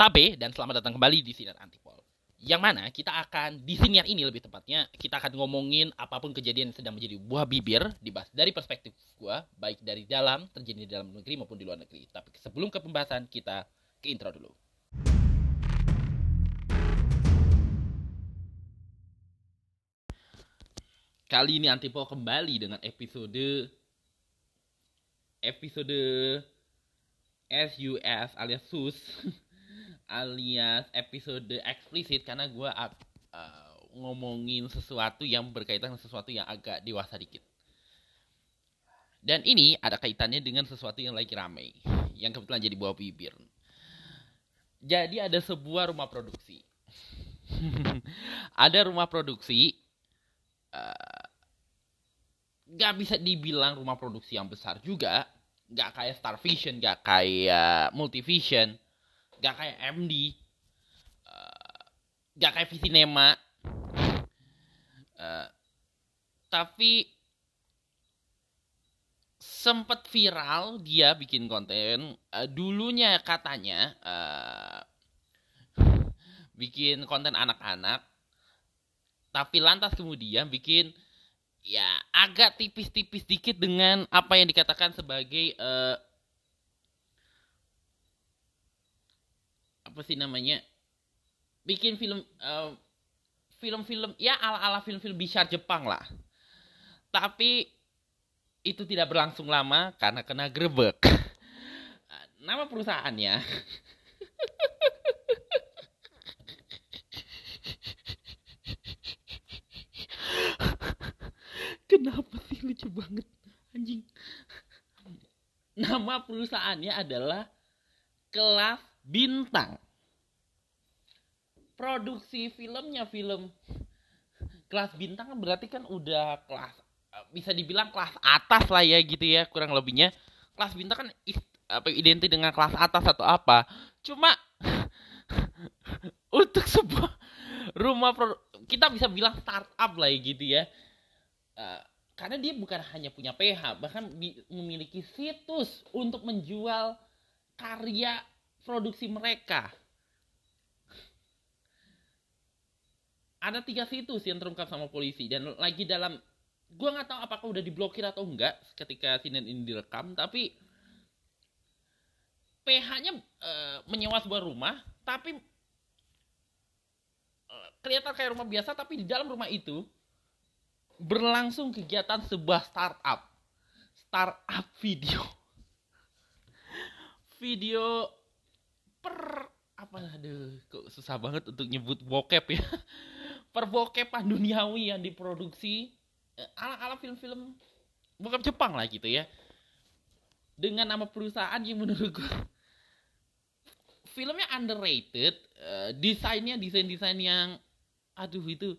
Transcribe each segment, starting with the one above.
Tabe dan selamat datang kembali di Sinar Antipol. Yang mana kita akan di siniar ini lebih tepatnya kita akan ngomongin apa pun kejadian yang sedang menjadi buah bibir dibahas dari perspektif gua baik dari dalam terjadi di dalam negeri maupun di luar negeri. Tapi sebelum ke pembahasan kita ke intro dulu. Kali ini Antipol kembali dengan episode episode SUS alias SUS alias episode eksplisit karena gue uh, ngomongin sesuatu yang berkaitan dengan sesuatu yang agak dewasa dikit. Dan ini ada kaitannya dengan sesuatu yang lagi ramai, yang kebetulan jadi buah bibir. Jadi ada sebuah rumah produksi. ada rumah produksi, uh, gak bisa dibilang rumah produksi yang besar juga, gak kayak Star Vision, gak kayak Multivision, gak kayak MD uh, gak kayak Visinema uh, tapi sempat viral dia bikin konten. Uh, dulunya katanya uh, bikin konten anak-anak. Tapi lantas kemudian bikin ya agak tipis-tipis dikit dengan apa yang dikatakan sebagai uh, apa sih namanya? Bikin film uh, film-film ya ala-ala film-film besar Jepang lah. Tapi itu tidak berlangsung lama karena kena grebek. Nama perusahaannya? Kenapa sih lucu banget anjing? Nama perusahaannya adalah kelas bintang produksi filmnya film kelas bintang kan berarti kan udah kelas bisa dibilang kelas atas lah ya gitu ya kurang lebihnya. Kelas bintang kan apa identik dengan kelas atas atau apa. Cuma untuk sebuah rumah pro, kita bisa bilang startup lah ya gitu ya. Uh, karena dia bukan hanya punya PH bahkan memiliki situs untuk menjual karya produksi mereka. Ada tiga situs yang terungkap sama polisi. Dan lagi dalam gue nggak tahu apakah udah diblokir atau enggak ketika sinen ini direkam tapi PH-nya e, menyewa sebuah rumah tapi e, kelihatan kayak rumah biasa tapi di dalam rumah itu berlangsung kegiatan sebuah startup. Startup video. Video per apa aduh kok susah banget untuk nyebut bokep ya perbokepan duniawi yang diproduksi eh, ala-ala film-film bokep Jepang lah gitu ya. Dengan nama perusahaan yang menurut gue filmnya underrated uh, desainnya desain-desain yang aduh itu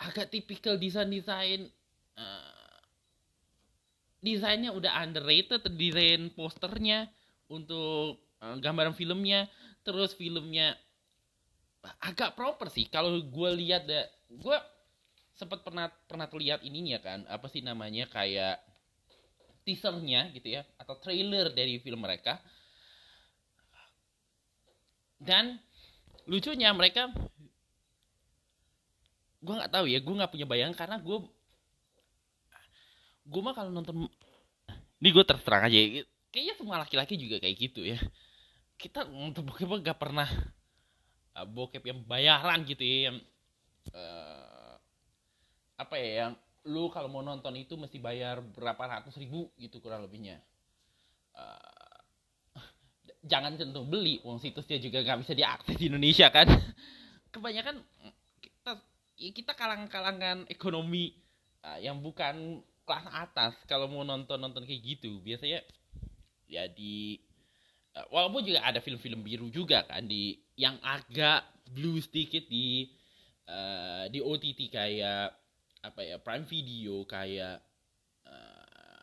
agak tipikal desain-desain uh, desainnya udah underrated desain posternya untuk gambaran filmnya terus filmnya agak proper sih. Kalau gue lihat deh gue sempat pernah pernah terlihat ininya kan apa sih namanya kayak teasernya gitu ya atau trailer dari film mereka. Dan lucunya mereka gue nggak tahu ya gue nggak punya bayangan karena gue gue mah kalau nonton ini gue terserang aja kayaknya semua laki-laki juga kayak gitu ya kita nonton bokep gak pernah uh, bokep yang bayaran gitu ya yang uh, apa ya yang lu kalau mau nonton itu mesti bayar berapa ratus ribu gitu kurang lebihnya. Uh, jangan tentu beli uang situsnya juga nggak bisa diakses di Indonesia kan. Kebanyakan kita kita kalangan-kalangan ekonomi uh, yang bukan kelas atas kalau mau nonton nonton kayak gitu. Biasanya ya di walaupun juga ada film-film biru juga kan di yang agak blue sedikit di uh, di OTT kayak apa ya Prime Video kayak uh,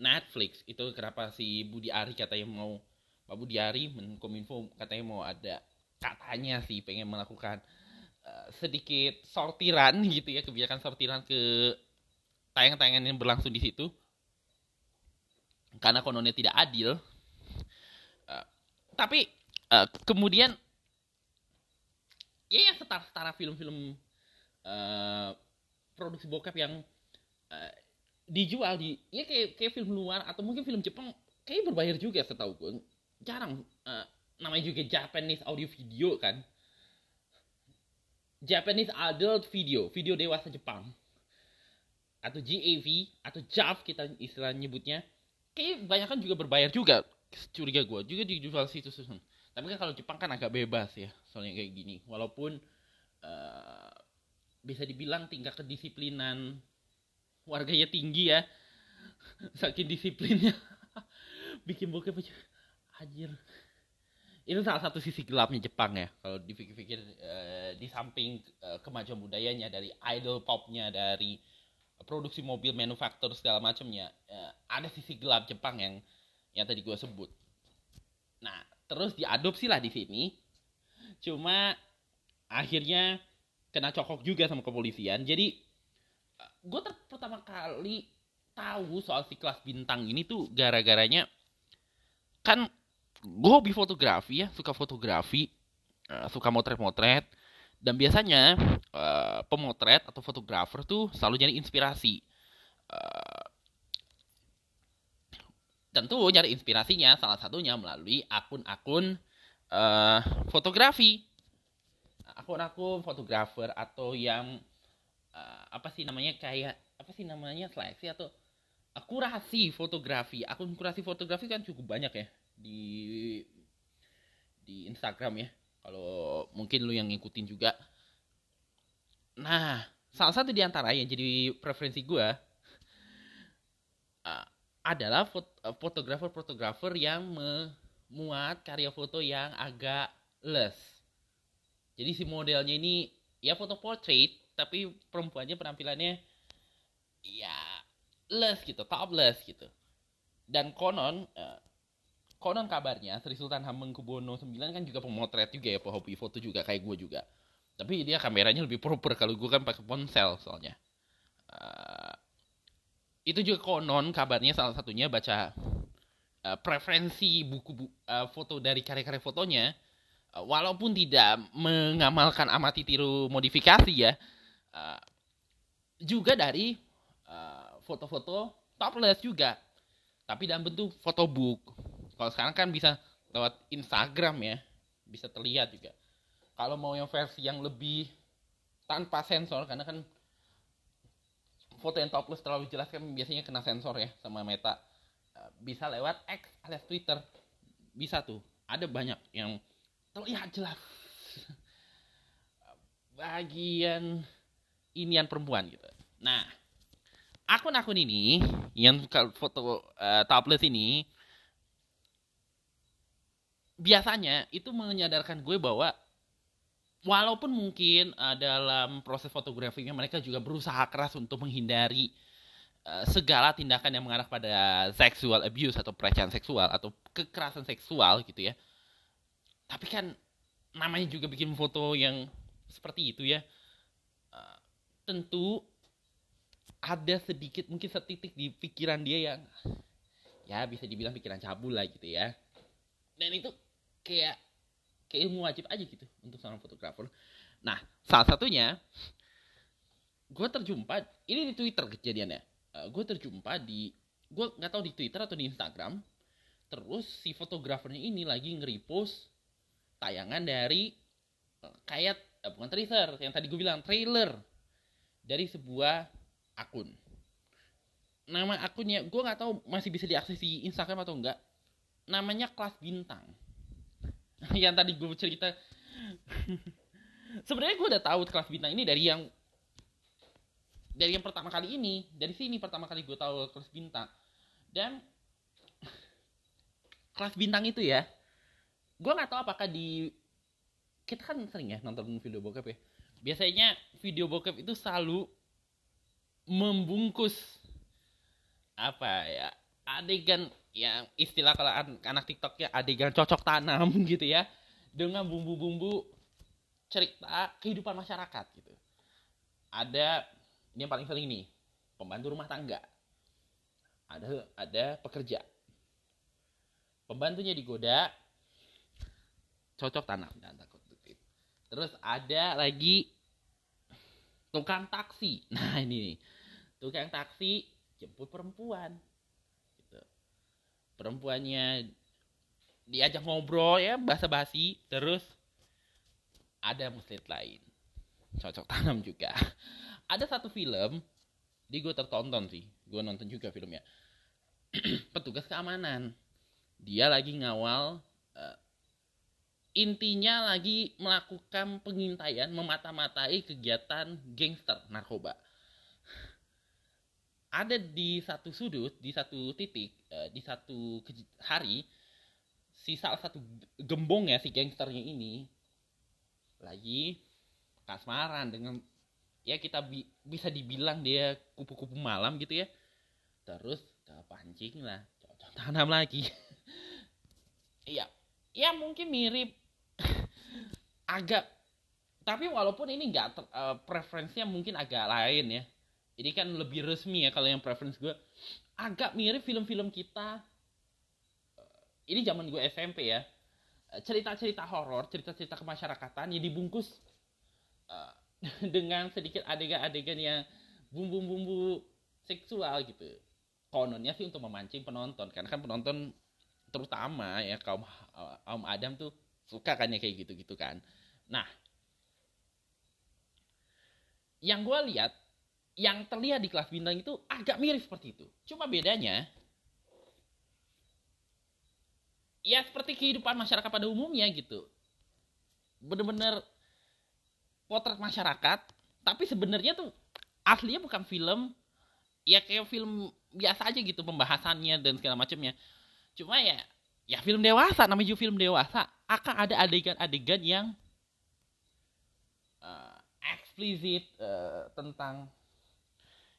Netflix. Itu kenapa si Budi Ari katanya mau Pak Budi Ari Menkominfo katanya mau ada katanya sih pengen melakukan sedikit sortiran gitu ya kebijakan sortiran ke tayangan-tayangan yang berlangsung di situ. Karena kononnya tidak adil tapi uh, kemudian ya yang setara-setara film-film uh, produksi bokep yang uh, dijual di ya kayak kayak film luar atau mungkin film Jepang kayak berbayar juga setahu gue jarang uh, namanya juga Japanese audio video kan. Japanese adult video video dewasa Jepang. Atau GAV atau JAV kita istilah nyebutnya. Kayak banyak kan juga berbayar juga curiga gue juga dijual situ susun tapi kan kalau Jepang kan agak bebas ya soalnya kayak gini. Walaupun uh, bisa dibilang tingkat kedisiplinan warganya tinggi ya. Saking disiplinnya. Bikin bokep aja. Anjir. Itu salah satu sisi gelapnya Jepang ya kalau dipikir-pikir uh, di samping uh, kemajuan budayanya dari idol popnya dari produksi mobil manufaktur segala macamnya uh, ada sisi gelap Jepang yang yang tadi gue sebut. Nah terus diadopsi lah di sini. Cuma akhirnya kena cokok juga sama kepolisian. Jadi gue ter pertama kali tahu soal si kelas bintang ini tuh gara-garanya kan gue hobi fotografi ya suka fotografi uh, suka motret-motret. Dan biasanya uh, pemotret atau fotografer tuh selalu nyari inspirasi. Uh, tentu nyari inspirasinya salah satunya melalui akun-akun uh, fotografi. Akun-akun fotografer atau yang uh, apa sih namanya kayak apa sih namanya seleksi atau kurasi fotografi. Akun kurasi fotografi kan cukup banyak ya di di Instagram ya. Kalau mungkin lu yang ngikutin juga. Nah salah satu di antara yang jadi preferensi gue uh, adalah eh, fotografer-fotografer yang memuat karya foto yang agak less. Jadi si modelnya ini ya foto portrait tapi perempuannya penampilannya ya less gitu, topless gitu. Dan konon uh, konon kabarnya Sri Sultan Hamengkubuwono IX kan juga pemotret juga ya, hobi foto juga kayak gue juga. Tapi dia kameranya lebih proper kalau gue kan pakai ponsel soalnya. Uh, itu juga konon kabarnya salah satunya baca uh, preferensi buku bu, uh, foto dari karya-karya fotonya. Uh, walaupun tidak mengamalkan amati tiru modifikasi ya uh, juga dari foto-foto uh, topless juga. Tapi dalam bentuk fotobook kalau sekarang kan bisa lewat Instagram ya bisa terlihat juga. Kalau mau yang versi yang lebih tanpa sensor karena kan foto yang topless terlalu jelas kan biasanya kena sensor ya sama Meta. Eh, bisa lewat X alias Twitter. Bisa tuh. Ada banyak yang terlihat jelas. Bagian inian perempuan gitu. Nah akun-akun ini yang foto uh, topless ini biasanya itu menyadarkan gue bahwa walaupun mungkin uh, dalam proses fotografinya mereka juga berusaha keras untuk menghindari uh, segala tindakan yang mengarah pada sexual abuse atau pelecehan seksual atau kekerasan seksual gitu ya. Tapi kan namanya juga bikin foto yang seperti itu ya. Uh, tentu ada sedikit mungkin setitik di pikiran dia yang ya bisa dibilang pikiran cabul lah gitu ya. Dan itu kayak kayak ilmu wajib aja gitu untuk seorang fotografer. Nah, salah satunya gue terjumpa ini di Twitter kejadiannya. Uh, gue terjumpa di gue nggak tahu di Twitter atau di Instagram. Terus si fotografernya ini lagi nge-repost tayangan dari uh, kayak uh, bukan teaser yang tadi gue bilang trailer dari sebuah akun. Nama akunnya gue nggak tahu masih bisa diakses di Instagram atau enggak. Namanya kelas bintang yang tadi gue cerita. Sebenarnya gue udah tahu kelas bintang ini dari yang dari yang pertama kali ini. Dari sini pertama kali gue tahu kelas bintang. Dan kelas bintang itu ya gue nggak tahu apakah di kita kan sering ya nonton video bokep ya. Biasanya video bokep itu selalu membungkus apa ya adegan yang istilah kalau anak TikTok ya adegan cocok tanam gitu ya dengan bumbu-bumbu cerita kehidupan masyarakat gitu. Ada ini yang paling sering nih pembantu rumah tangga. Ada ada pekerja. Pembantunya digoda, cocok tanam dan tak produktif terus ada lagi tukang taksi nah ini nih tukang taksi jemput perempuan perempuannya diajak ngobrol ya bahasa basi terus ada muslim lain. Cocok tanam juga. Ada satu film di gue tertonton sih. Gue nonton juga filmnya. Petugas keamanan. Dia lagi ngawal uh, intinya lagi melakukan pengintaian memata-matai kegiatan gangster narkoba ada di satu sudut di satu titik uh, di satu hari si salah satu gembong ya si gangsternya ini lagi kasmaran dengan ya kita bi bisa dibilang dia kupu-kupu malam gitu ya. Terus pancing lah cocok tanam lagi. Iya ya mungkin mirip. Agak tapi walaupun ini enggak uh, preferensinya mungkin agak lain ya ini kan lebih resmi ya kalau yang preference gue. Agak mirip film-film kita. Ini zaman gue SMP ya. Eh, cerita-cerita horor cerita-cerita kemasyarakatan yang dibungkus uh, dengan sedikit adegan-adegan yang bumbu-bumbu seksual gitu. Kononnya sih untuk memancing penonton karena kan penonton terutama ya kaum kaum Adam tuh suka kan ya kayak gitu-gitu kan. Nah yang gue lihat yang terlihat di kelas bintang itu agak mirip seperti itu. Cuma bedanya ya seperti kehidupan masyarakat pada umumnya gitu. Bener-bener potret masyarakat tapi sebenarnya tuh aslinya bukan film ya kayak film biasa aja gitu pembahasannya dan segala macamnya. Cuma ya ya film dewasa namanya juga film dewasa. Akan ada adegan-adegan yang uh, eksplisit uh, tentang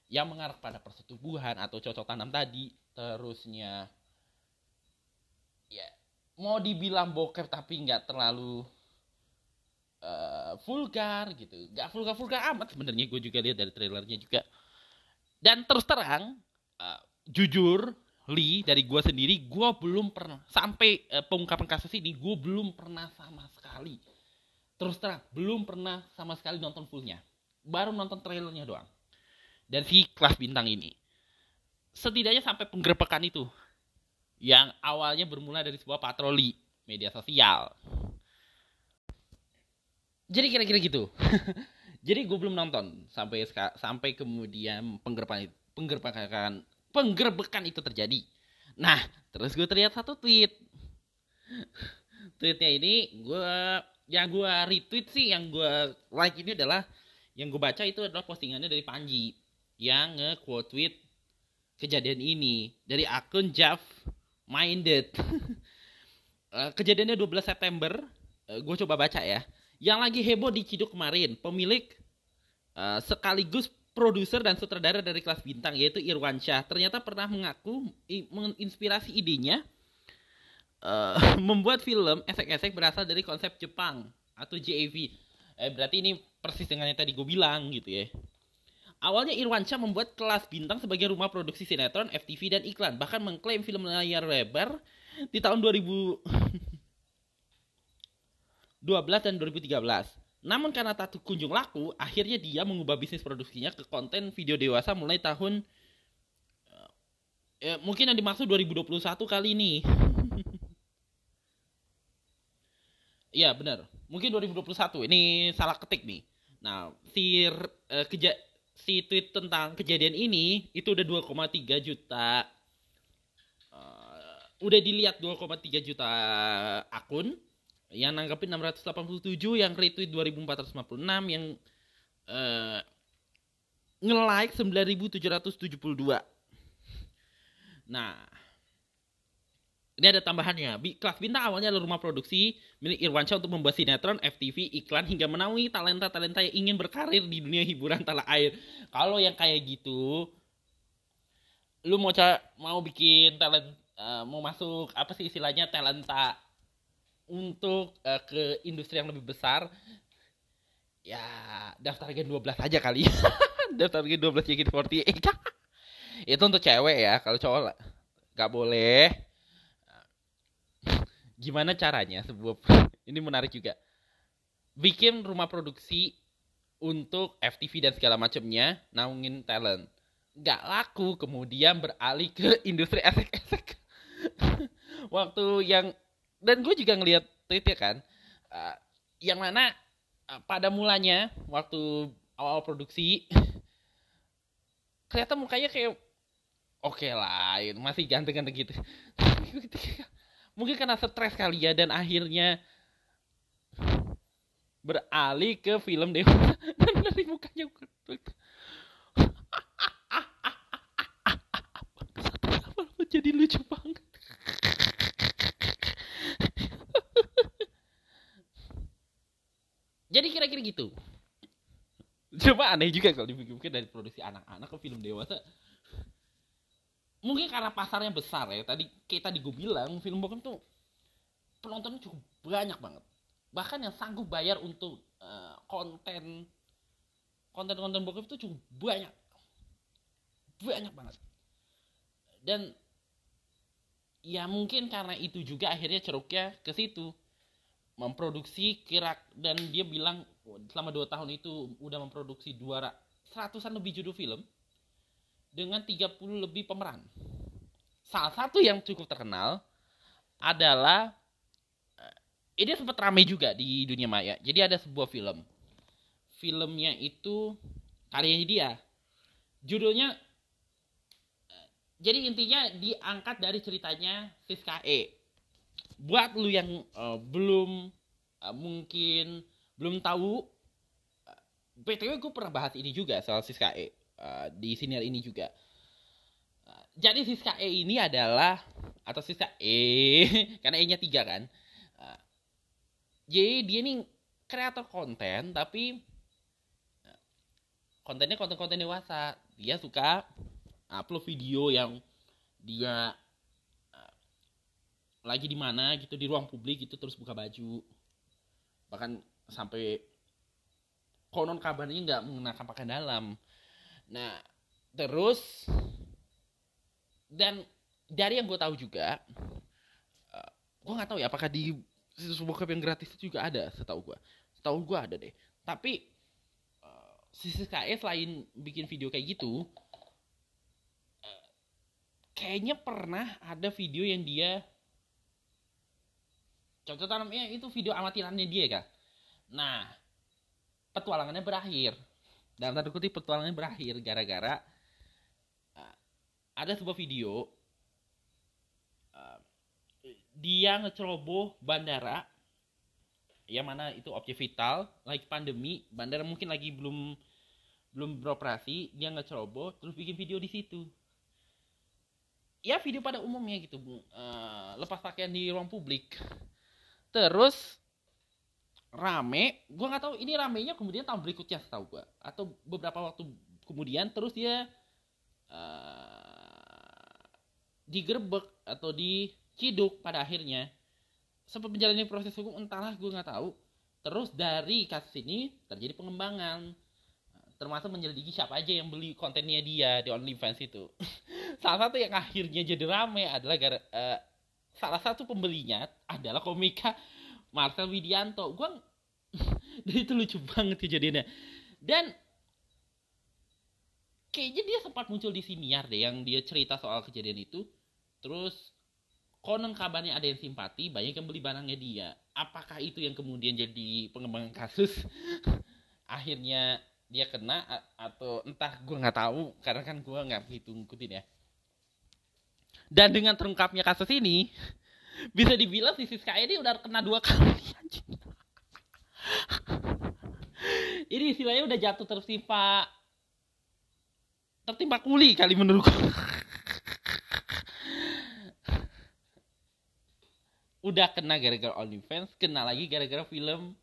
yang mengarah pada persetubuhan atau cocok tanam tadi. Terusnya ya mau dibilang bokep tapi nggak terlalu uh, vulgar gitu. Nggak vulgar vulgar amat sebenarnya. Gue juga lihat dari trailernya juga. Dan terus terang uh, jujur Lee dari gue sendiri gue belum pernah sampai uh, pengungkapan kasus ini gue belum pernah sama sekali. Terus terang belum pernah sama sekali nonton fullnya. Baru nonton trailernya doang dan si kelas bintang ini setidaknya sampai penggerbekan itu yang awalnya bermula dari sebuah patroli media sosial. Jadi kira-kira gitu. Jadi gue belum nonton sampai sampai kemudian penggerbekan penggerbekan penggerbekan itu terjadi. Nah, terus gue terlihat satu tweet. Tweetnya ini gue yang gue retweet sih yang gue like ini adalah yang gue baca itu adalah postingannya dari Panji yang nge-quote tweet kejadian ini dari akun Jeff minded. Eh, kejadiannya 12 September, eh, gue coba baca ya. Yang lagi heboh di Ciduk kemarin, pemilik uh, sekaligus produser dan sutradara dari kelas bintang yaitu Irwan Syah ternyata pernah mengaku menginspirasi idenya membuat film esek-esek berasal dari konsep Jepang atau JAV. Eh, berarti ini persis dengan yang tadi gue bilang gitu ya. Awalnya Irwansyah membuat kelas bintang sebagai rumah produksi sinetron, FTV, dan iklan. Bahkan mengklaim film layar lebar di tahun 2012 dan 2013. Namun karena tak kunjung laku, akhirnya dia mengubah bisnis produksinya ke konten video dewasa mulai tahun ya, mungkin yang dimaksud 2021 kali ini. Iya benar, mungkin 2021. Ini salah ketik nih. Nah, si uh, keja si tweet tentang kejadian ini itu udah 2,3 juta. Uh, udah dilihat 2,3 juta akun yang nanggapin 687 yang retweet 2456 yang uh, nge-like 9772 nah ini ada tambahannya. Kelas Bintang awalnya adalah rumah produksi milik Irwansyah untuk membuat sinetron, FTV, iklan hingga menaungi talenta-talenta yang ingin berkarir di dunia hiburan tanah air. Kalau yang kayak gitu, lu mau ca mau bikin talent uh, mau masuk apa sih istilahnya talenta untuk uh, ke industri yang lebih besar ya daftar gen 12 aja kali daftar gen 12 JKT48 itu untuk cewek ya kalau cowok gak boleh gimana caranya? Sebuah ini menarik juga. Bikin rumah produksi untuk FTV dan segala macamnya naungin talent. Nggak laku kemudian beralih ke industri esek-esek. Waktu yang dan gue juga ngeliat tweetnya kan uh, yang mana uh, pada mulanya waktu awal produksi kelihatan mukanya kayak oke okay lah masih ganteng-ganteng gitu mungkin karena stres kali ya dan akhirnya beralih ke film dewasa dan dari mukanya jadi lucu banget. Jadi kira-kira gitu. Coba aneh juga kalau dipikir-pikir dari produksi anak-anak ke film dewasa mungkin karena pasarnya besar ya tadi kita di gue bilang film bokep tuh penontonnya cukup banyak banget. Bahkan yang sanggup bayar untuk uh, konten konten-konten bokep itu cukup banyak. Banyak banget. Dan ya mungkin karena itu juga akhirnya ceruknya ke situ. Memproduksi kira dan dia bilang selama dua tahun itu udah memproduksi dua seratusan lebih judul film dengan 30 lebih pemeran. Salah satu yang cukup terkenal adalah eh, ini sempat ramai juga di dunia maya. Jadi ada sebuah film. Filmnya itu karyanya dia. Judulnya eh, jadi intinya diangkat dari ceritanya Siska E buat lu yang uh, belum uh, mungkin belum tahu btw gue pernah bahas ini juga soal Siska E uh, di senior ini juga. Uh, jadi Siska E ini adalah atau Siska E karena E nya tiga kan. Uh, jadi dia nih kreator konten tapi kontennya konten-konten dewasa. Dia suka upload video yang dia lagi di mana gitu di ruang publik gitu terus buka baju. Bahkan sampai konon kabarnya nggak mengenakan pakaian dalam nah terus dan dari yang gue tahu juga eh, gue nggak tahu ya apakah di situs bokep yang gratis itu juga ada setahu gue setahu gue ada deh. Tapi uh, sisis KS selain bikin video kayak gitu uh, kayaknya pernah ada video yang dia cocok tanamnya itu video amatirannya dia kan nah petualangannya berakhir dalam tanda kutip petualangannya berakhir gara-gara uh, ada sebuah video uh, dia ngeceroboh bandara yang mana itu objek vital lagi pandemi bandara mungkin lagi belum belum beroperasi dia ngeceroboh terus bikin video di situ. Ya video pada umumnya gitu uh, lepas pakaian di ruang publik. Terus rame gue nggak tahu ini ramenya kemudian tahun berikutnya setahu gue atau beberapa waktu kemudian terus dia uh, digerebek atau diciduk pada akhirnya. Sempat menjalani proses hukum entahlah gue nggak tahu. Terus dari kasus ini terjadi pengembangan. Termasuk menyelidiki siapa aja yang beli kontennya dia di OnlyFans itu. Salah satu yang akhirnya jadi rame adalah gara, uh, salah satu pembelinya adalah komika Marcel Widianto. Gue dan itu lucu banget kejadiannya dan kayaknya dia sempat muncul di siniar deh yang dia cerita soal kejadian itu. Terus konon kabarnya ada yang simpati banyak yang beli barangnya dia. Apakah itu yang kemudian jadi pengembangan kasus? Akhirnya dia kena atau entah gue nggak tahu. Karena kan gue nggak begitu ngikutin ya. Dan dengan terungkapnya kasus ini, bisa dibilang si Siska ini udah kena dua kali ini istilahnya udah jatuh tertimpa tertimpa kuli kali menurutku. udah kena gara-gara OnlyFans, kena lagi gara-gara film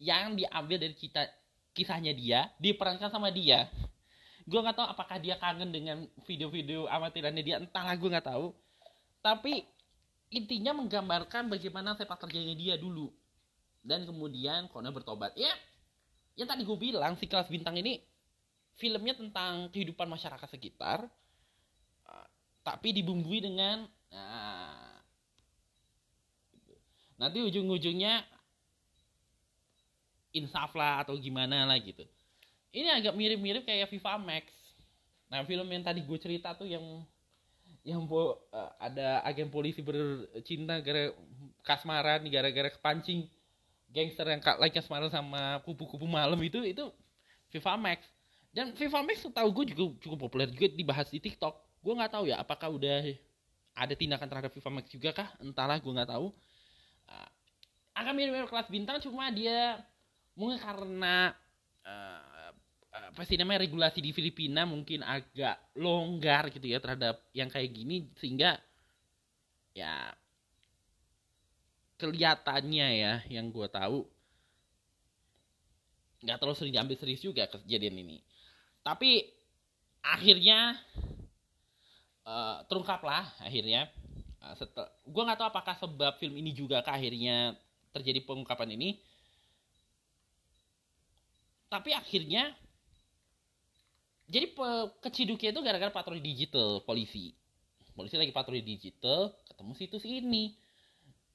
yang diambil dari kita kisahnya dia, diperankan sama dia. Gue nggak tahu apakah dia kangen dengan video-video amatirannya dia entahlah gue nggak tahu. Tapi intinya menggambarkan bagaimana sepak terjangnya dia dulu. Dan kemudian Kona bertobat. Ya yang tadi gue bilang si kelas bintang ini filmnya tentang kehidupan masyarakat sekitar uh, tapi dibumbui dengan nah, nanti ujung-ujungnya insaf lah atau gimana lah gitu. Ini agak mirip-mirip kayak Viva Max. Nah film yang tadi gue cerita tuh yang yang bo, uh, ada agen polisi bercinta gara kasmaran gara-gara kepancing gangster yang lagi kasmaran sama kupu-kupu malam itu itu Viva Max. Dan Viva Max tahu gue juga cukup populer juga dibahas di TikTok. Gue nggak tahu ya apakah udah ada tindakan terhadap Viva Max juga kah? Entahlah gue nggak tahu. Uh, akan mirip-mirip kelas bintang cuma dia mungkin karena uh, apa sih namanya regulasi di Filipina mungkin agak longgar gitu ya terhadap yang kayak gini sehingga ya kelihatannya ya yang gue tahu nggak terlalu sering diambil serius juga kejadian ini. Tapi akhirnya uh, terungkaplah akhirnya uh, setel, gue nggak tahu apakah sebab film ini juga ke akhirnya terjadi pengungkapan ini. Tapi akhirnya jadi keciduknya itu gara-gara patroli digital polisi. Polisi lagi patroli digital ketemu situs ini.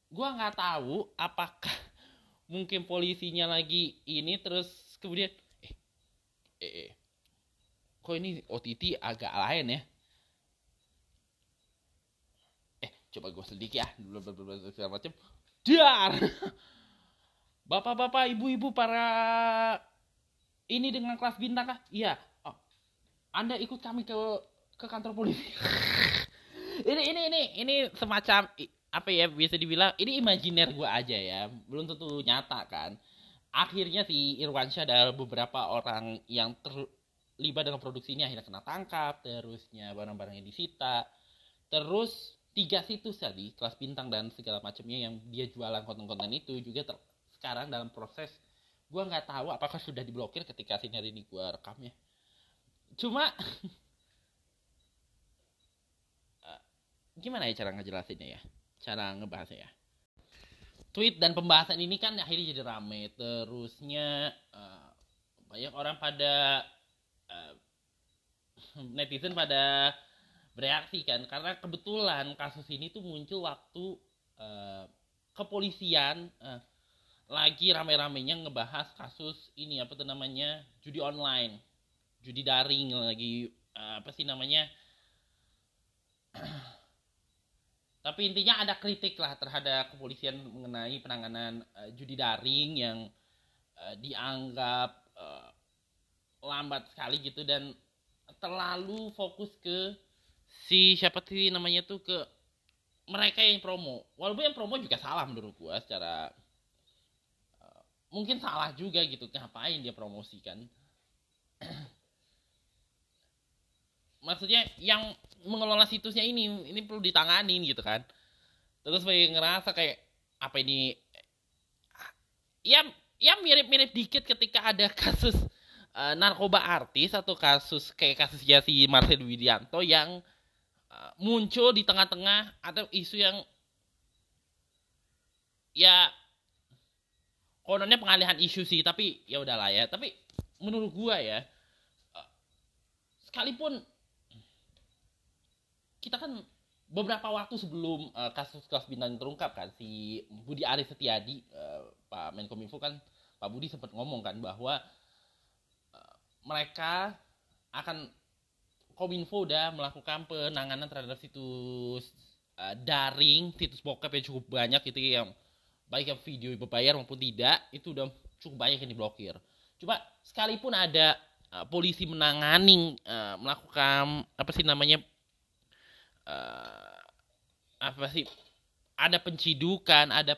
Gua nggak tahu apakah mungkin polisinya lagi ini terus kemudian eh, eh, eh kok ini OTT agak lain ya? Eh coba gue sedikit ya. Segala macam dar! Bapak-bapak ibu-ibu para ini dengan kelas bintang kah? Iya anda ikut kami ke ke kantor polisi. ini ini ini ini semacam apa ya bisa dibilang ini imajiner gue aja ya. Belum tentu nyata kan. Akhirnya si Irwansyah ada beberapa orang yang terlibat dalam produksi ini akhirnya kena tangkap terusnya barang-barangnya disita. Terus tiga situs tadi kelas bintang dan segala macamnya yang dia jualan konten-konten itu juga sekarang dalam proses gue nggak tahu apakah sudah diblokir ketika sinar ini gue rekamnya cuma uh, gimana ya cara ngejelasinnya ya? Cara ngebahasnya ya? Tweet dan pembahasan ini kan akhirnya jadi rame terusnya uh, banyak orang pada uh, netizen pada bereaksi kan. Karena kebetulan kasus ini tuh muncul waktu uh, kepolisian uh, lagi rame-ramenya ngebahas kasus ini apa tuh namanya judi online judi daring lagi uh, apa sih namanya? Tapi intinya ada kritik lah terhadap kepolisian mengenai penanganan uh, judi daring yang uh, dianggap uh, lambat sekali gitu dan terlalu fokus ke si siapa sih namanya tuh ke mereka yang promo. Walaupun yang promo juga salah menurut gua secara uh, mungkin salah juga gitu ngapain dia promosikan maksudnya yang mengelola situsnya ini ini perlu ditanganin gitu kan. Terus saya ngerasa kayak apa ini? Ya ya mirip-mirip dikit ketika ada kasus uh, narkoba artis atau kasus kayak kasus ya si Marcel Widianto yang uh, muncul di tengah-tengah atau isu yang ya kononnya pengalihan isu sih tapi ya udahlah ya. Tapi menurut gua ya uh, sekalipun kita kan beberapa waktu sebelum uh, kasus kelas bintang terungkap kan si Budi Aris Setiadi uh, Pak Menkominfo kan Pak Budi sempat ngomong kan bahwa uh, mereka akan Kominfo udah melakukan penanganan terhadap situs uh, daring situs bokep yang cukup banyak gitu yang baik yang video berbayar maupun tidak itu udah cukup banyak yang diblokir. Coba sekalipun ada uh, polisi menangani uh, melakukan apa sih namanya uh, apa sih ada pencidukan ada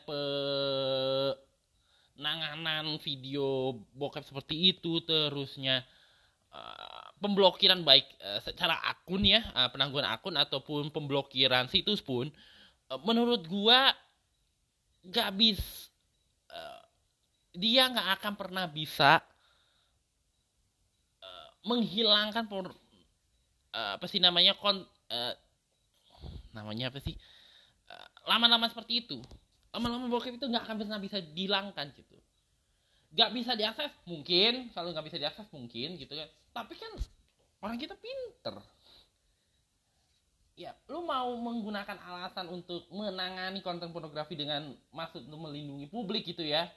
penanganan video bokep seperti itu terusnya uh, pemblokiran baik uh, secara akun ya uh, penangguhan akun ataupun pemblokiran situs pun uh, menurut gua gak bis uh, dia nggak akan pernah bisa uh, menghilangkan por, uh, apa sih namanya kon namanya apa sih? Eh, lama-lama seperti itu. Lama-lama bokep itu nggak akan pernah bisa dihilangkan gitu. Nggak bisa diakses? Mungkin. Kalau nggak bisa diakses mungkin gitu kan. Tapi kan orang kita pinter. Ya lu mau menggunakan alasan untuk menangani konten pornografi dengan maksud untuk melindungi publik gitu ya.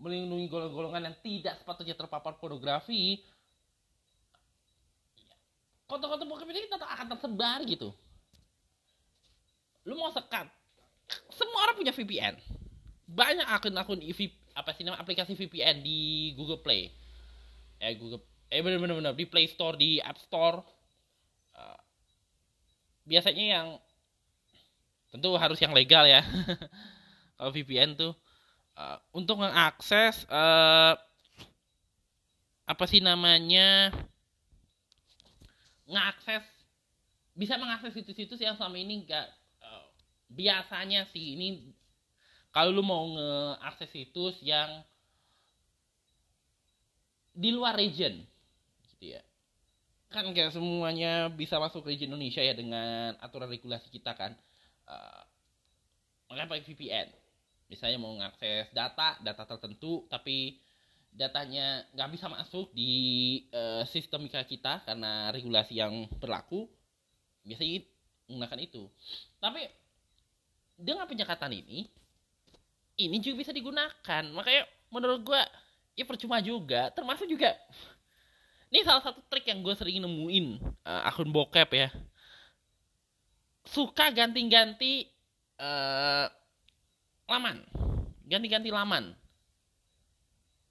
Melindungi golongan-golongan yang tidak sepatutnya terpapar pornografi. Konten-konten pornografi ini tetap akan tersebar gitu lu mau sekat. Semua orang punya VPN banyak akun-akun apa sih nama aplikasi VPN di Google Play. Eh Google eh bener-bener di Play Store di App Store. Biasanya yang tentu harus yang legal ya. Kalau VPN tuh uh, untuk mengakses uh, apa sih namanya ngakses bisa mengakses situs-situs yang selama ini enggak uh, biasanya sih ini kalau lu mau ngeakses situs yang di luar region gitu ya. Kan kayak semuanya bisa masuk ke Indonesia ya dengan aturan regulasi kita kan. Uh, pakai VPN misalnya mau mengakses data data tertentu tapi datanya nggak bisa masuk di uh, sistem kita karena regulasi yang berlaku biasanya menggunakan itu. Tapi dengan penyekatan ini ini juga bisa digunakan. Makanya menurut gue ya percuma juga. Termasuk juga ini salah satu trik yang gue sering nemuin uh, akun bokep ya. Suka ganti-ganti uh, laman. Ganti-ganti laman.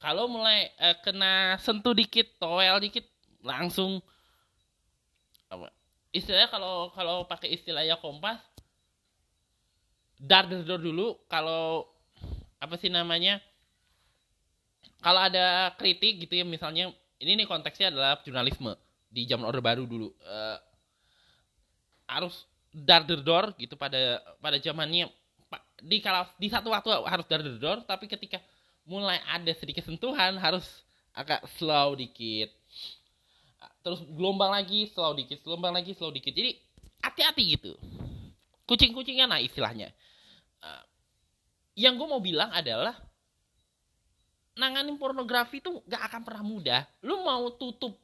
Kalau mulai uh, kena sentuh dikit toel dikit langsung apa istilahnya kalau kalau pakai istilahnya kompas dar dar dulu kalau apa sih namanya kalau ada kritik gitu ya misalnya ini nih konteksnya adalah jurnalisme di zaman orde baru dulu uh, harus dar dor gitu pada pada zamannya di kalau di satu waktu harus dar dor tapi ketika mulai ada sedikit sentuhan harus agak slow dikit. Terus gelombang lagi slow dikit gelombang lagi slow dikit. Jadi hati-hati gitu. Kucing-kucingnya nah istilahnya uh, yang gue mau bilang adalah nanganin pornografi tuh gak akan pernah mudah. Lu mau tutup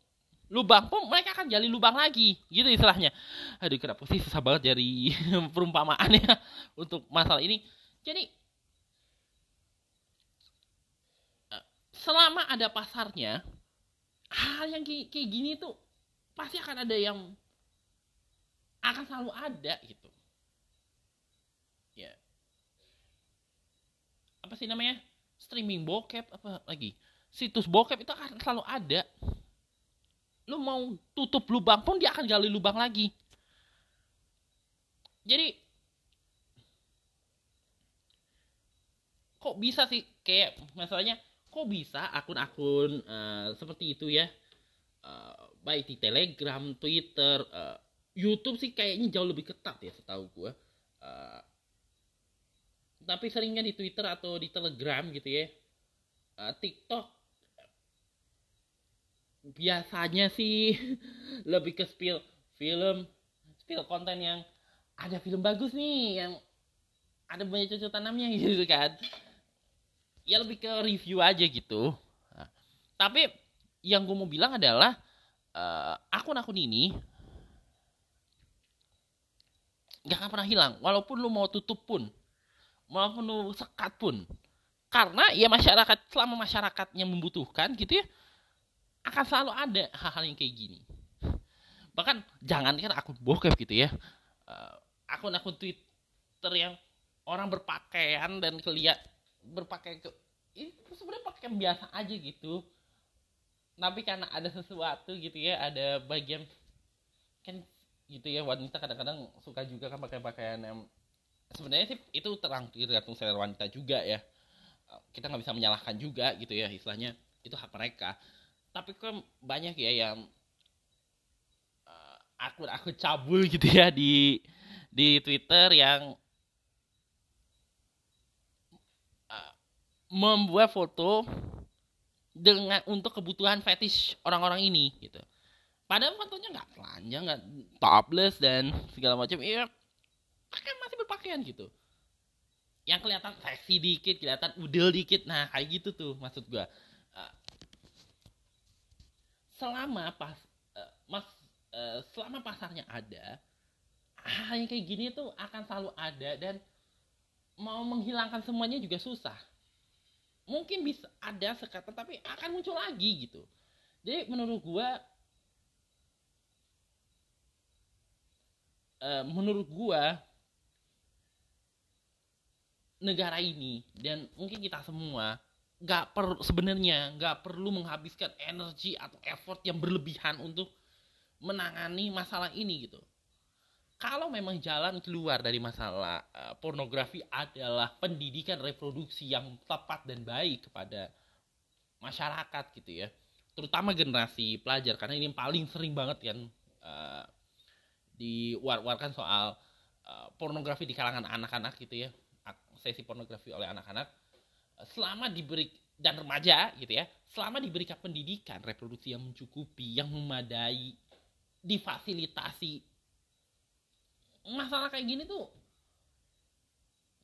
lubang pun mereka akan gali lubang lagi gitu istilahnya. Aduh kenapa sih susah banget dari perumpamaannya untuk masalah ini? Jadi eh, selama ada pasarnya hal yang kayak gini tuh pasti akan ada yang akan selalu ada gitu ya apa sih namanya streaming bokep apa lagi? Situs bokep itu akan selalu ada. Lu mau tutup lubang pun dia akan gali lubang lagi. Jadi kok bisa sih? Kayak masalahnya kok bisa akun-akun uh, seperti itu ya? Uh, baik di Telegram, Twitter, uh, YouTube sih kayaknya jauh lebih ketat ya setahu gue uh, tapi seringnya di Twitter atau di Telegram gitu ya uh, TikTok biasanya sih lebih ke spill film spill konten yang ada film bagus nih yang ada banyak cocok tanamnya gitu kan. Ya lebih ke review aja gitu. Nah, tapi yang gue mau bilang adalah uh, akun-akun ini gak akan pernah hilang walaupun lu mau tutup pun maupun sekat pun. Karena ya masyarakat selama masyarakatnya membutuhkan gitu ya akan selalu ada hal-hal yang kayak gini. Bahkan jangan kan akun bokep gitu ya. Uh, akun-akun Twitter yang orang berpakaian dan keliat berpakaian ke itu sebenarnya pakaian biasa aja gitu. Tapi karena ada sesuatu gitu ya ada bagian kan gitu ya wanita kadang-kadang suka juga kan pakai pakaian yang sebenarnya sih itu terang tergantung selera wanita juga ya kita nggak bisa menyalahkan juga gitu ya istilahnya itu hak mereka tapi kan banyak ya yang uh, akun-akun cabul gitu ya di di Twitter yang uh, membuat foto dengan untuk kebutuhan fetish orang-orang ini gitu. Padahal fotonya nggak telanjang, nggak topless dan segala macam. Iya, kan masih berpakaian gitu. Yang kelihatan seksi dikit kelihatan udel dikit. Nah kayak gitu tuh maksud gua. Uh, selama pas uh, mas uh, selama pasarnya ada hal yang kayak gini tuh akan selalu ada dan mau menghilangkan semuanya juga susah. Mungkin bisa ada sekatan tapi akan muncul lagi gitu. Jadi menurut gua uh, menurut gua negara ini dan mungkin kita semua nggak per sebenarnya nggak perlu menghabiskan energi atau effort yang berlebihan untuk menangani masalah ini gitu. Kalau memang jalan keluar dari masalah uh, pornografi adalah pendidikan reproduksi yang tepat dan baik kepada masyarakat gitu ya. Terutama generasi pelajar karena ini yang paling sering banget kan uh, diwar-warkan soal uh, pornografi di kalangan anak-anak gitu ya sesi pornografi oleh anak-anak selama diberi dan remaja gitu ya selama diberikan pendidikan reproduksi yang mencukupi yang memadai difasilitasi. Masalah kayak gini tuh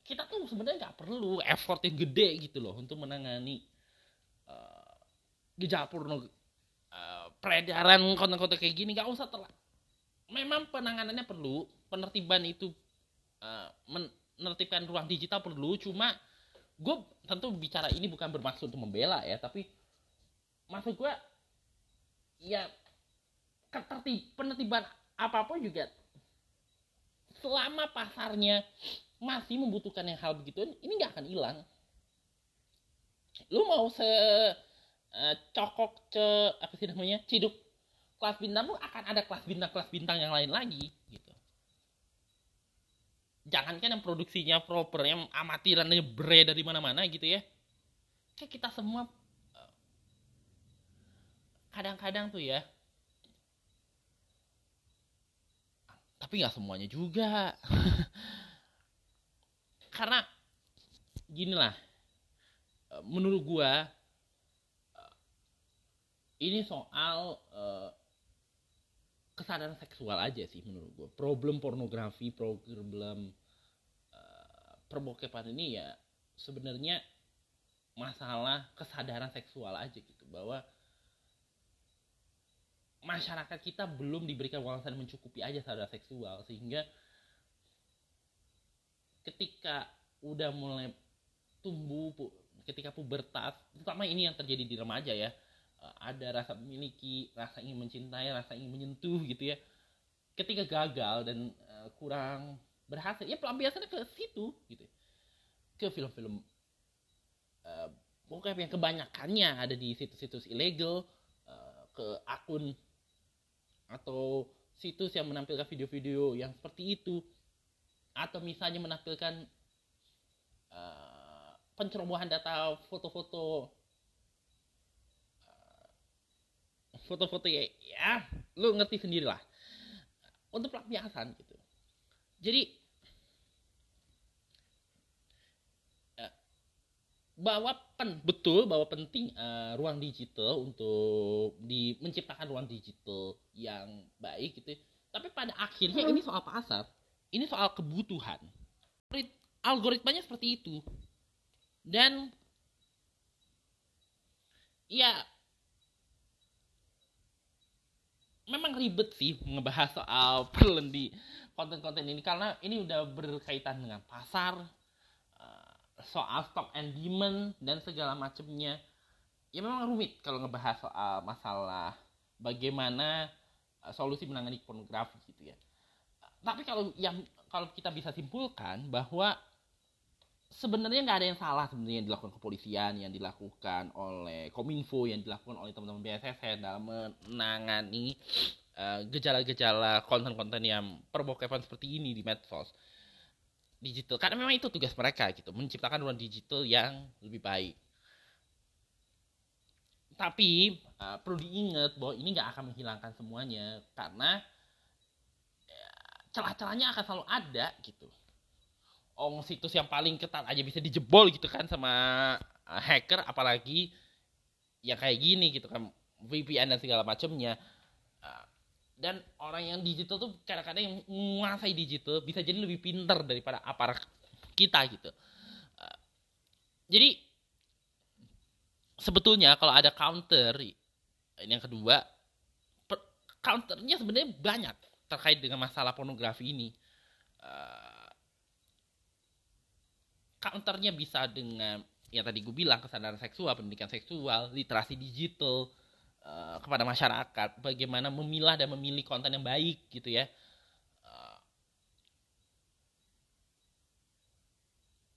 kita tuh sebenarnya nggak perlu effort yang gede gitu loh untuk menangani uh, gejala porno uh, peredaran konten-konten kayak gini. Nggak usah telat memang penanganannya perlu penertiban itu uh, menertibkan ruang digital perlu cuma gue tentu bicara ini bukan bermaksud untuk membela ya tapi maksud gue ya ketertib penertiban apa pun juga selama pasarnya masih membutuhkan yang hal begitu ini nggak akan hilang. Lu mau se uh, cokok ce apa sih namanya ciduk kelas bintang lu akan ada kelas bintang kelas bintang yang lain lagi gitu jangan kan yang produksinya proper yang amatirannya bre dari mana-mana gitu ya. Kayak kita semua eh, kadang-kadang tuh ya. Tapi nggak semuanya juga. Karena gini lah eh, menurut gua eh, ini soal kesadaran seksual aja sih menurut gua. Problem pornografi problem uh, perbokepan ini ya sebenarnya masalah kesadaran seksual aja gitu bahwa masyarakat kita belum diberikan wawasan mencukupi aja sadar seksual sehingga ketika udah mulai tumbuh ketika pubertas terutama ini yang terjadi di remaja ya ada rasa memiliki rasa ingin mencintai rasa ingin menyentuh gitu ya. Ketika gagal dan uh, kurang berhasil ya pelampiasannya ke situ gitu ke film-film uh, yang kebanyakannya ada di situs-situs ilegal uh, ke akun atau situs yang menampilkan video-video yang seperti itu. Atau misalnya menampilkan uh, pencerobohan data foto-foto uh, foto-foto ya, ya lu ngerti sendiri lah untuk pelampiasan gitu jadi bahwa pen, betul bahwa penting uh, ruang digital untuk di menciptakan ruang digital yang baik gitu. Tapi pada akhirnya ini soal pasar, ini soal kebutuhan. Algoritmanya seperti itu. Dan ya memang ribet sih ngebahas soal di konten-konten ini. Karena ini udah berkaitan dengan pasar, soal stock and demand dan segala macamnya ya memang rumit kalau ngebahas soal masalah bagaimana uh, solusi menangani pornografi gitu ya. Tapi kalau yang kalau kita bisa simpulkan bahwa sebenarnya nggak ada yang salah sebenarnya yang dilakukan kepolisian yang dilakukan oleh kominfo yang dilakukan oleh teman-teman BSSN dalam menangani uh, gejala-gejala konten-konten yang perbokepan seperti ini di medsos digital. Karena memang itu tugas mereka gitu menciptakan ruang digital yang lebih baik. Tapi uh, perlu diingat bahwa ini nggak akan menghilangkan semuanya karena ya, celah-celahnya akan selalu ada gitu oh situs yang paling ketat aja bisa dijebol gitu kan sama uh, hacker apalagi ya kayak gini gitu kan VPN dan segala macamnya dan orang yang digital tuh kadang-kadang yang menguasai digital bisa jadi lebih pinter daripada aparat kita gitu. Uh, jadi sebetulnya kalau ada counter ini yang kedua counternya sebenarnya banyak terkait dengan masalah pornografi ini counternya bisa dengan ya tadi gue bilang kesadaran seksual pendidikan seksual literasi digital uh, kepada masyarakat. Bagaimana memilah dan memilih konten yang baik gitu ya. Uh,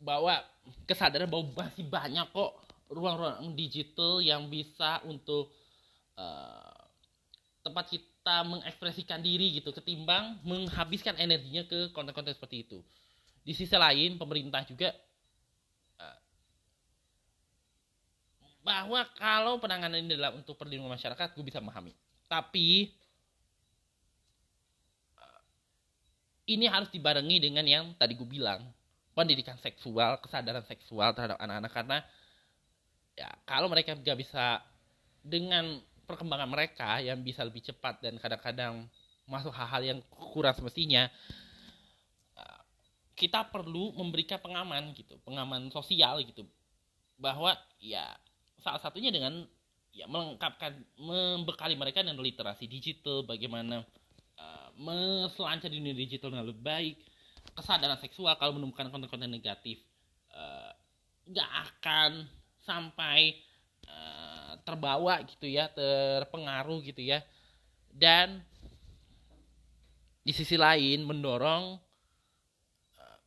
bahwa kesadaran bahwa masih banyak kok ruang-ruang digital yang bisa untuk uh, tempat kita mengekspresikan diri gitu ketimbang menghabiskan energinya ke konten-konten seperti itu. Di sisi lain pemerintah juga bahwa kalau penanganan ini adalah untuk perlindungan masyarakat gue bisa memahami. Tapi eh, ini harus dibarengi dengan yang tadi gue bilang pendidikan seksual kesadaran seksual terhadap anak-anak. Karena ya kalau mereka gak bisa dengan perkembangan mereka yang bisa lebih cepat dan kadang-kadang masuk hal-hal yang kurang semestinya eh, kita perlu memberikan pengaman gitu pengaman sosial gitu. Bahwa ya salah satunya dengan ya melengkapkan membekali mereka dengan literasi digital bagaimana uh, meselancar dunia digital dengan lebih baik kesadaran seksual kalau menemukan konten-konten negatif uh, nggak akan sampai uh, terbawa gitu ya terpengaruh gitu ya. Dan di sisi lain mendorong uh,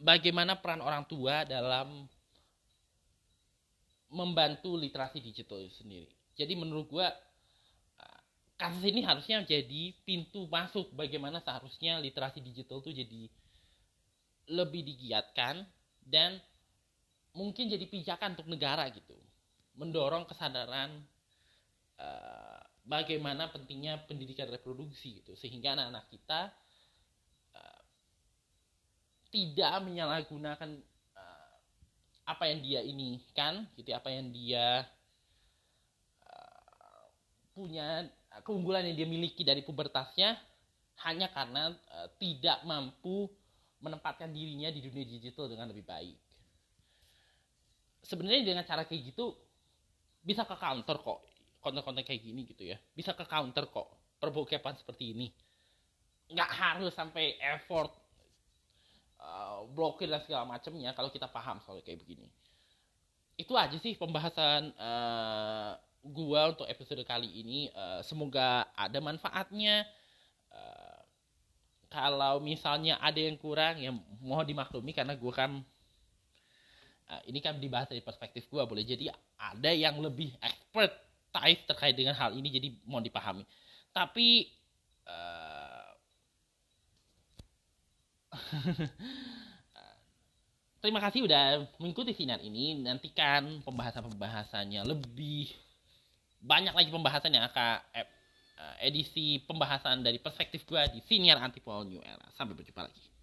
bagaimana peran orang tua dalam membantu literasi digital itu sendiri. Jadi menurut gua uh, kasus ini harusnya jadi pintu masuk bagaimana seharusnya literasi digital itu jadi lebih digiatkan dan mungkin jadi pijakan untuk negara gitu mendorong kesadaran uh, bagaimana pentingnya pendidikan reproduksi gitu sehingga anak-anak kita uh, tidak menyalahgunakan apa yang dia ini kan gitu ya, apa yang dia uh, punya keunggulan yang dia miliki dari pubertasnya hanya karena uh, tidak mampu menempatkan dirinya di dunia digital dengan lebih baik. Sebenarnya dengan cara kayak gitu bisa ke counter kok konten-konten kayak gini gitu ya. Bisa ke counter kok perbokepan seperti ini. Nggak harus sampai effort uh, blokir dan segala macamnya kalau kita paham soal kayak begini. Itu aja sih pembahasan uh, gua untuk episode kali ini. Uh, semoga ada manfaatnya. Uh, kalau misalnya ada yang kurang ya mohon dimaklumi karena gua kan uh, ini kan dibahas dari perspektif gua. Boleh jadi ada yang lebih expert terkait dengan hal ini jadi mohon dipahami. Tapi Terima kasih udah mengikuti sinar ini. Nantikan pembahasan-pembahasannya lebih banyak lagi pembahasan yang akan eh, edisi pembahasan dari perspektif gue di Senior Antipol New Era. Sampai berjumpa lagi.